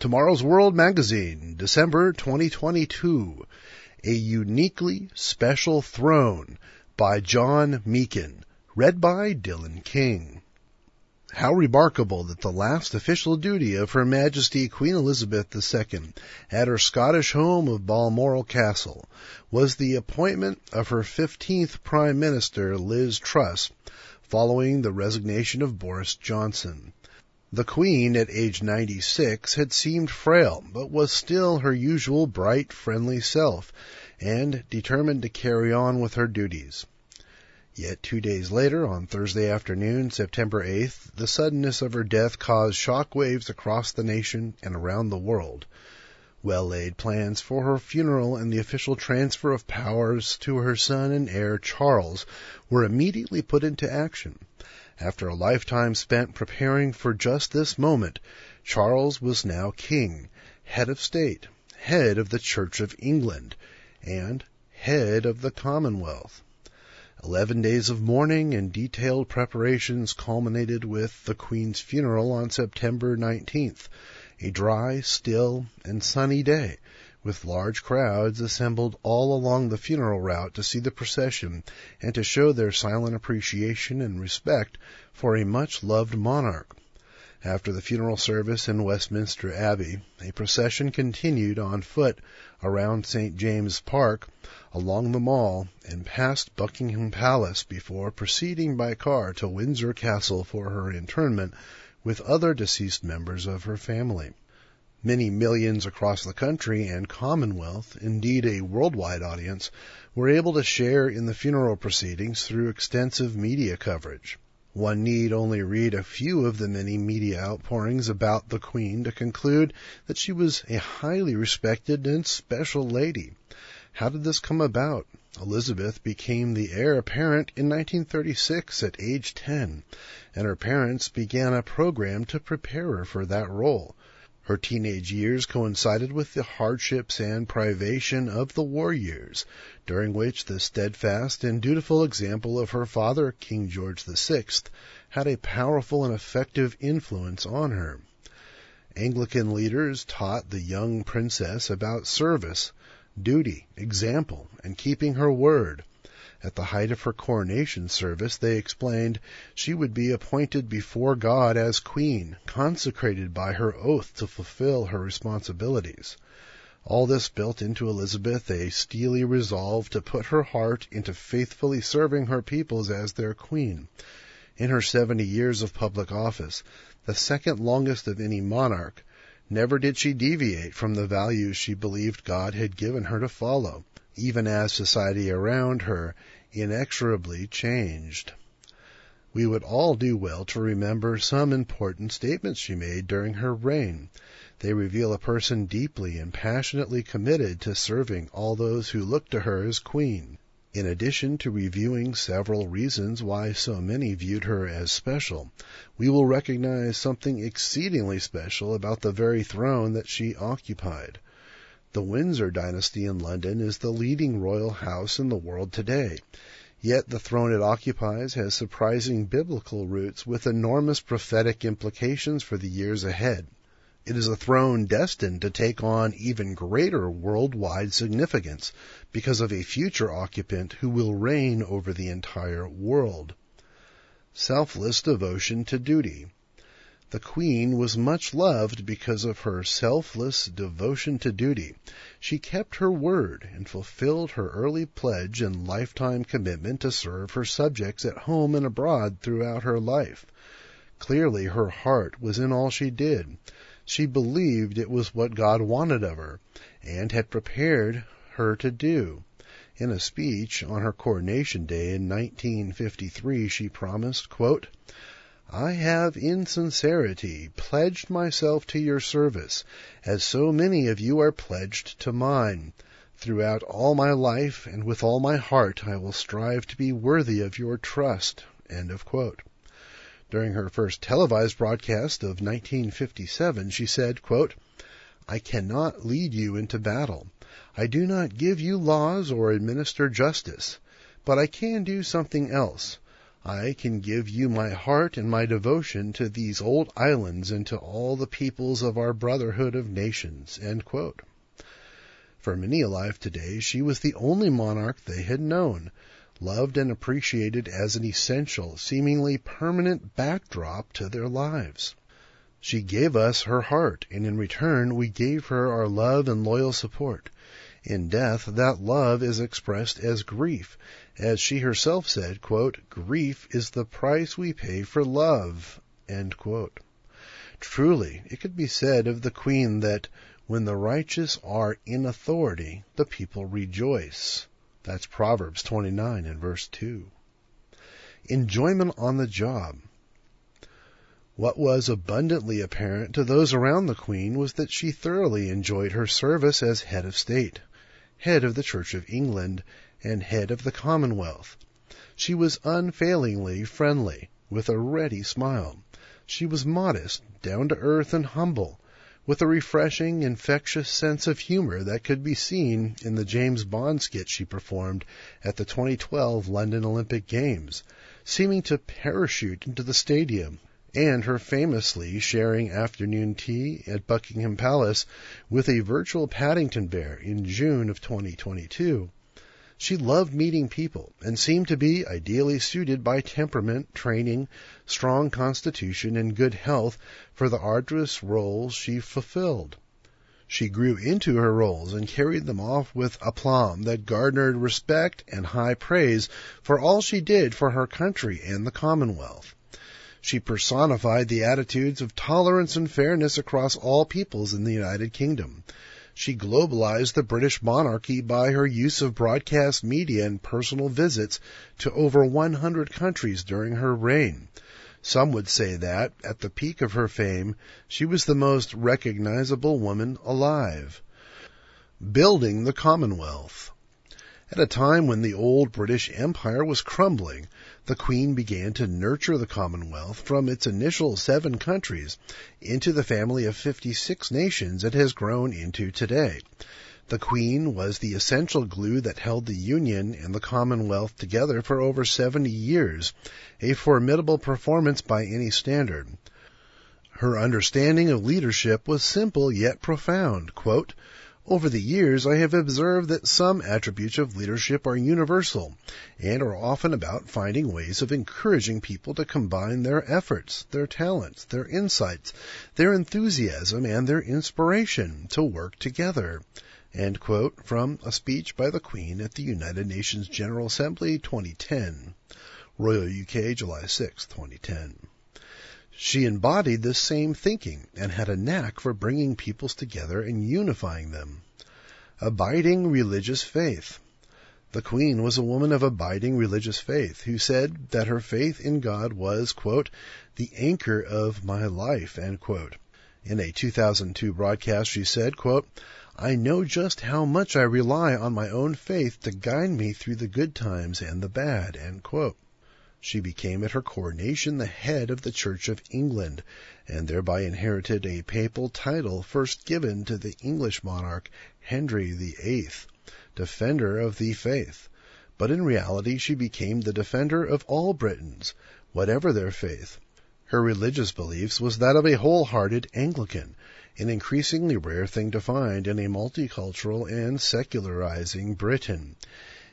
Tomorrow's World Magazine, December 2022. A Uniquely Special Throne by John Meakin. Read by Dylan King. How remarkable that the last official duty of Her Majesty Queen Elizabeth II at her Scottish home of Balmoral Castle was the appointment of her 15th Prime Minister Liz Truss following the resignation of Boris Johnson. The Queen, at age 96, had seemed frail, but was still her usual bright, friendly self, and determined to carry on with her duties. Yet two days later, on Thursday afternoon, September 8th, the suddenness of her death caused shock waves across the nation and around the world. Well laid plans for her funeral and the official transfer of powers to her son and heir Charles were immediately put into action. After a lifetime spent preparing for just this moment, Charles was now king, head of state, head of the Church of England, and head of the Commonwealth. Eleven days of mourning and detailed preparations culminated with the Queen's funeral on September 19th, a dry, still, and sunny day, with large crowds assembled all along the funeral route to see the procession and to show their silent appreciation and respect for a much loved monarch. After the funeral service in Westminster Abbey, a procession continued on foot around St. James's Park, along the Mall, and past Buckingham Palace before proceeding by car to Windsor Castle for her interment with other deceased members of her family. Many millions across the country and Commonwealth, indeed a worldwide audience, were able to share in the funeral proceedings through extensive media coverage. One need only read a few of the many media outpourings about the Queen to conclude that she was a highly respected and special lady. How did this come about? Elizabeth became the heir apparent in 1936 at age 10, and her parents began a program to prepare her for that role. Her teenage years coincided with the hardships and privation of the war years, during which the steadfast and dutiful example of her father, King George VI, had a powerful and effective influence on her. Anglican leaders taught the young princess about service, duty, example, and keeping her word. At the height of her coronation service, they explained, she would be appointed before God as queen, consecrated by her oath to fulfill her responsibilities. All this built into Elizabeth a steely resolve to put her heart into faithfully serving her peoples as their queen. In her seventy years of public office, the second longest of any monarch, never did she deviate from the values she believed God had given her to follow even as society around her inexorably changed. We would all do well to remember some important statements she made during her reign. They reveal a person deeply and passionately committed to serving all those who look to her as queen. In addition to reviewing several reasons why so many viewed her as special, we will recognize something exceedingly special about the very throne that she occupied. The Windsor dynasty in London is the leading royal house in the world today. Yet the throne it occupies has surprising biblical roots with enormous prophetic implications for the years ahead. It is a throne destined to take on even greater worldwide significance because of a future occupant who will reign over the entire world. Selfless devotion to duty. The Queen was much loved because of her selfless devotion to duty. She kept her word and fulfilled her early pledge and lifetime commitment to serve her subjects at home and abroad throughout her life. Clearly her heart was in all she did. She believed it was what God wanted of her and had prepared her to do. In a speech on her coronation day in 1953 she promised, quote, I have in sincerity pledged myself to your service, as so many of you are pledged to mine. Throughout all my life and with all my heart I will strive to be worthy of your trust. During her first televised broadcast of 1957, she said, quote, I cannot lead you into battle. I do not give you laws or administer justice. But I can do something else. I can give you my heart and my devotion to these old islands and to all the peoples of our brotherhood of nations. For many alive today, she was the only monarch they had known, loved and appreciated as an essential, seemingly permanent backdrop to their lives. She gave us her heart, and in return we gave her our love and loyal support. In death, that love is expressed as grief. As she herself said, quote, Grief is the price we pay for love. Truly, it could be said of the Queen that when the righteous are in authority, the people rejoice. That's Proverbs 29 and verse 2. Enjoyment on the job. What was abundantly apparent to those around the Queen was that she thoroughly enjoyed her service as head of state, head of the Church of England, and head of the Commonwealth. She was unfailingly friendly, with a ready smile. She was modest, down to earth, and humble, with a refreshing, infectious sense of humor that could be seen in the James Bond skit she performed at the 2012 London Olympic Games, seeming to parachute into the stadium and her famously sharing afternoon tea at Buckingham Palace with a virtual Paddington Bear in June of 2022. She loved meeting people and seemed to be ideally suited by temperament, training, strong constitution, and good health for the arduous roles she fulfilled. She grew into her roles and carried them off with aplomb that garnered respect and high praise for all she did for her country and the Commonwealth. She personified the attitudes of tolerance and fairness across all peoples in the United Kingdom. She globalized the British monarchy by her use of broadcast media and personal visits to over 100 countries during her reign. Some would say that, at the peak of her fame, she was the most recognizable woman alive. Building the Commonwealth. At a time when the old British Empire was crumbling, the Queen began to nurture the Commonwealth from its initial seven countries into the family of 56 nations it has grown into today. The Queen was the essential glue that held the Union and the Commonwealth together for over 70 years, a formidable performance by any standard. Her understanding of leadership was simple yet profound. Quote, over the years, I have observed that some attributes of leadership are universal and are often about finding ways of encouraging people to combine their efforts, their talents, their insights, their enthusiasm, and their inspiration to work together. From a speech by the Queen at the United Nations General Assembly 2010. Royal UK, July 6, 2010. She embodied this same thinking and had a knack for bringing peoples together and unifying them. Abiding religious faith. The Queen was a woman of abiding religious faith who said that her faith in God was, the anchor of my life, In a 2002 broadcast, she said, I know just how much I rely on my own faith to guide me through the good times and the bad, she became at her coronation the head of the Church of England, and thereby inherited a papal title first given to the English monarch Henry VIII, defender of the faith. But in reality she became the defender of all Britons, whatever their faith. Her religious beliefs was that of a wholehearted Anglican, an increasingly rare thing to find in a multicultural and secularizing Britain.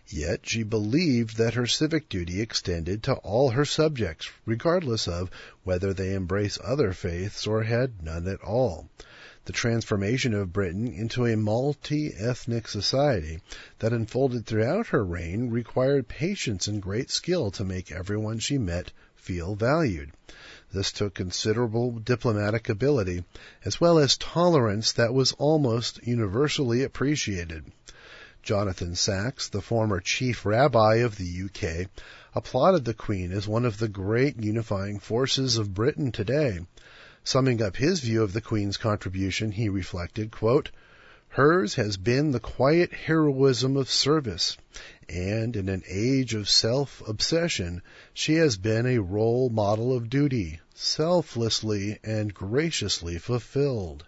Yet she believed that her civic duty extended to all her subjects, regardless of whether they embraced other faiths or had none at all. The transformation of Britain into a multi-ethnic society that unfolded throughout her reign required patience and great skill to make everyone she met feel valued. This took considerable diplomatic ability, as well as tolerance that was almost universally appreciated. Jonathan Sacks, the former chief rabbi of the UK, applauded the Queen as one of the great unifying forces of Britain today. Summing up his view of the Queen's contribution, he reflected, quote, Hers has been the quiet heroism of service, and in an age of self-obsession, she has been a role model of duty, selflessly and graciously fulfilled.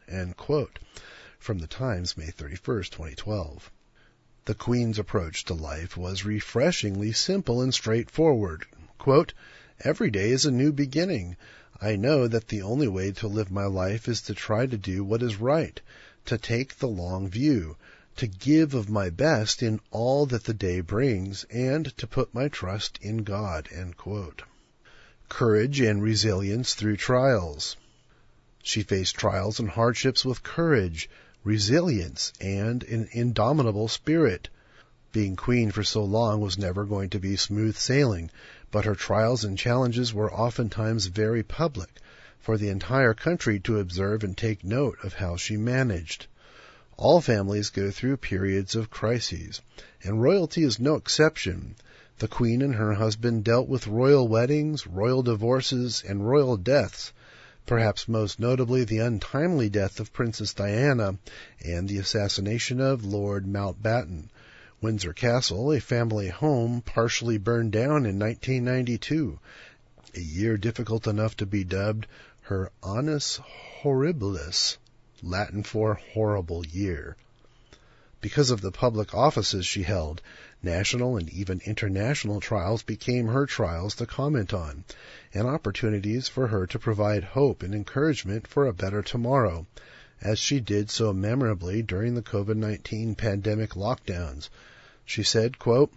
From the Times, May 31, 2012. The Queen's approach to life was refreshingly simple and straightforward. Every day is a new beginning. I know that the only way to live my life is to try to do what is right, to take the long view, to give of my best in all that the day brings, and to put my trust in God. Courage and resilience through trials. She faced trials and hardships with courage, resilience, and an indomitable spirit. Being queen for so long was never going to be smooth sailing, but her trials and challenges were oftentimes very public, for the entire country to observe and take note of how she managed. All families go through periods of crises, and royalty is no exception. The queen and her husband dealt with royal weddings, royal divorces, and royal deaths, perhaps most notably the untimely death of Princess Diana and the assassination of Lord Mountbatten, Windsor Castle, a family home, partially burned down in 1992, a year difficult enough to be dubbed her annus horribilis, Latin for horrible year. Because of the public offices she held, national and even international trials became her trials to comment on, and opportunities for her to provide hope and encouragement for a better tomorrow, as she did so memorably during the COVID-19 pandemic lockdowns, she said, quote,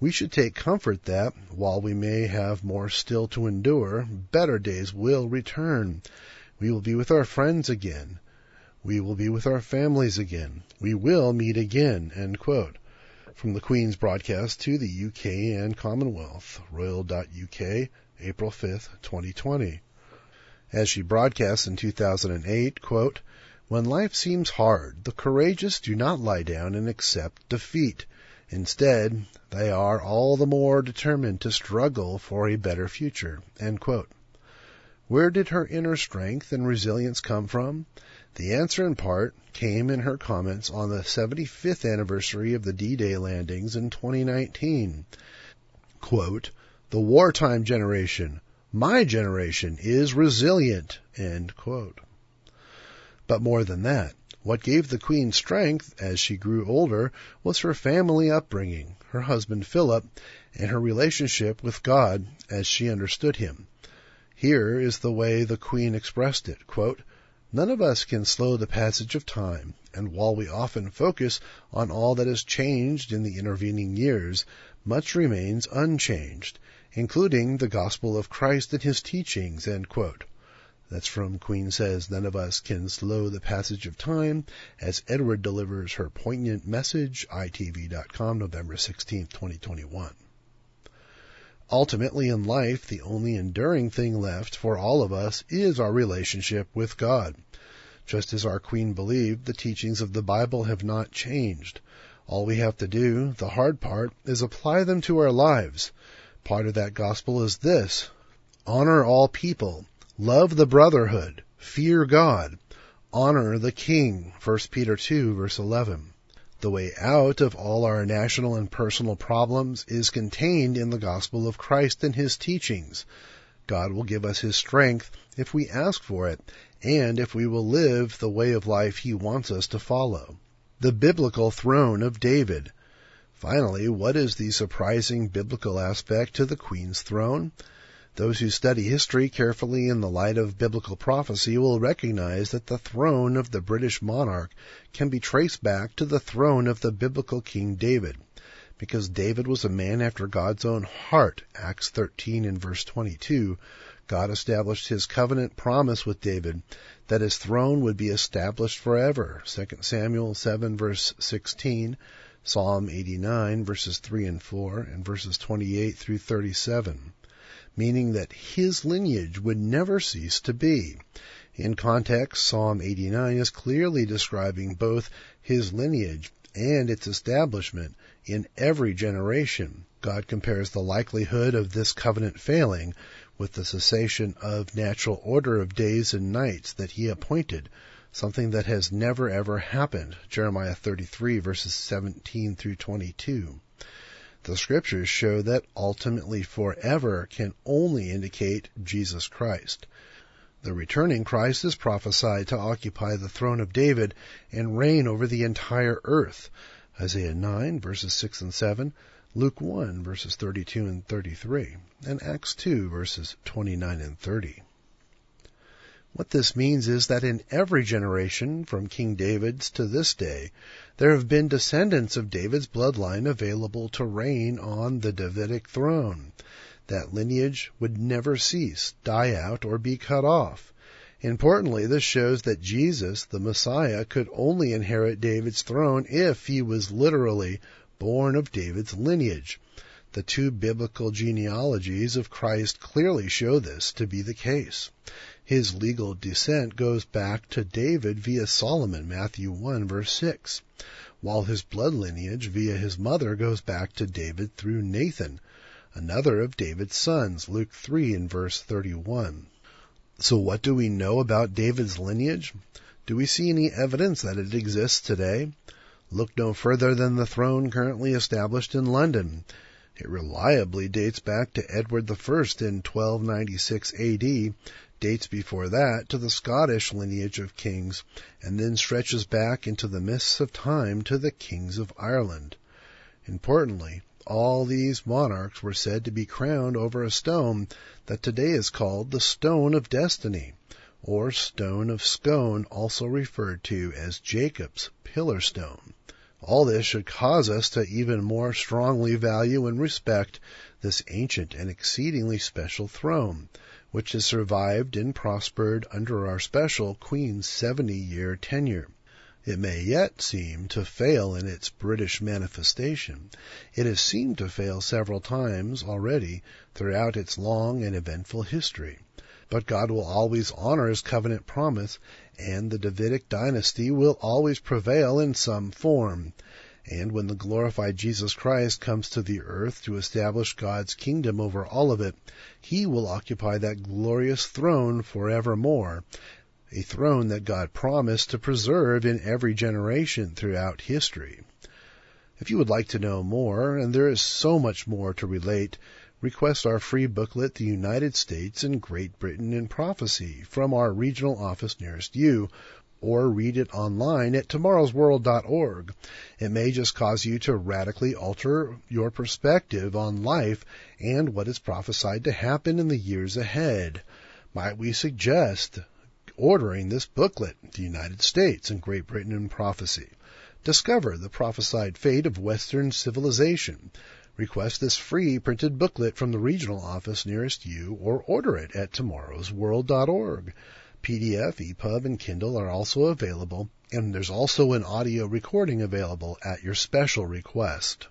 we should take comfort that, while we may have more still to endure, better days will return. We will be with our friends again. We will be with our families again. We will meet again. From the Queen's broadcast to the UK and Commonwealth, royal.uk, April 5th, 2020. As she broadcast in 2008, quote, When life seems hard, the courageous do not lie down and accept defeat. Instead, they are all the more determined to struggle for a better future. Where did her inner strength and resilience come from? The answer, in part, came in her comments on the 75th anniversary of the D-Day landings in 2019. Quote, the wartime generation, my generation, is resilient. But more than that, what gave the Queen strength as she grew older was her family upbringing, her husband Philip, and her relationship with God as she understood him. Here is the way the Queen expressed it, quote, None of us can slow the passage of time, and while we often focus on all that has changed in the intervening years, much remains unchanged, including the gospel of Christ and his teachings. That's from Queen Says None of Us Can Slow the Passage of Time as Edward delivers her poignant message, ITV.com, November 16, 2021. Ultimately in life, the only enduring thing left for all of us is our relationship with God. Just as our Queen believed, the teachings of the Bible have not changed. All we have to do, the hard part, is apply them to our lives. Part of that gospel is this. Honor all people Love the brotherhood. Fear God. Honor the king. 1 Peter 2 verse 11. The way out of all our national and personal problems is contained in the gospel of Christ and his teachings. God will give us his strength if we ask for it and if we will live the way of life he wants us to follow. The biblical throne of David. Finally, what is the surprising biblical aspect to the Queen's throne? Those who study history carefully in the light of biblical prophecy will recognize that the throne of the British monarch can be traced back to the throne of the biblical King David. Because David was a man after God's own heart, Acts 13 and verse 22, God established his covenant promise with David that his throne would be established forever. 2 Samuel 7 verse 16, Psalm 89 verses 3 and 4, and verses 28 through 37 meaning that his lineage would never cease to be. In context, Psalm 89 is clearly describing both his lineage and its establishment in every generation. God compares the likelihood of this covenant failing with the cessation of natural order of days and nights that he appointed, something that has never ever happened. Jeremiah 33 verses 17 through 22. The scriptures show that ultimately forever can only indicate Jesus Christ. The returning Christ is prophesied to occupy the throne of David and reign over the entire earth. Isaiah 9 verses 6 and 7, Luke 1 verses 32 and 33, and Acts 2 verses 29 and 30. What this means is that in every generation, from King David's to this day, there have been descendants of David's bloodline available to reign on the Davidic throne. That lineage would never cease, die out, or be cut off. Importantly, this shows that Jesus, the Messiah, could only inherit David's throne if he was literally born of David's lineage. The two biblical genealogies of Christ clearly show this to be the case. His legal descent goes back to David via Solomon, Matthew 1 verse 6, while his blood lineage via his mother goes back to David through Nathan, another of David's sons, Luke 3 and verse 31. So what do we know about David's lineage? Do we see any evidence that it exists today? Look no further than the throne currently established in London. It reliably dates back to Edward I in 1296 AD, dates before that to the Scottish lineage of kings, and then stretches back into the mists of time to the kings of Ireland. Importantly, all these monarchs were said to be crowned over a stone that today is called the Stone of Destiny, or Stone of Scone, also referred to as Jacob's Pillar Stone. All this should cause us to even more strongly value and respect this ancient and exceedingly special throne, which has survived and prospered under our special Queen's 70 year tenure. It may yet seem to fail in its British manifestation. It has seemed to fail several times already throughout its long and eventful history. But God will always honor his covenant promise, and the Davidic dynasty will always prevail in some form. And when the glorified Jesus Christ comes to the earth to establish God's kingdom over all of it, he will occupy that glorious throne forevermore, a throne that God promised to preserve in every generation throughout history. If you would like to know more, and there is so much more to relate, request our free booklet, The United States and Great Britain in Prophecy, from our regional office nearest you, or read it online at tomorrowsworld.org. It may just cause you to radically alter your perspective on life and what is prophesied to happen in the years ahead. Might we suggest ordering this booklet, The United States and Great Britain in Prophecy? Discover the prophesied fate of Western civilization. Request this free printed booklet from the regional office nearest you or order it at tomorrowsworld.org. PDF, EPUB, and Kindle are also available, and there's also an audio recording available at your special request.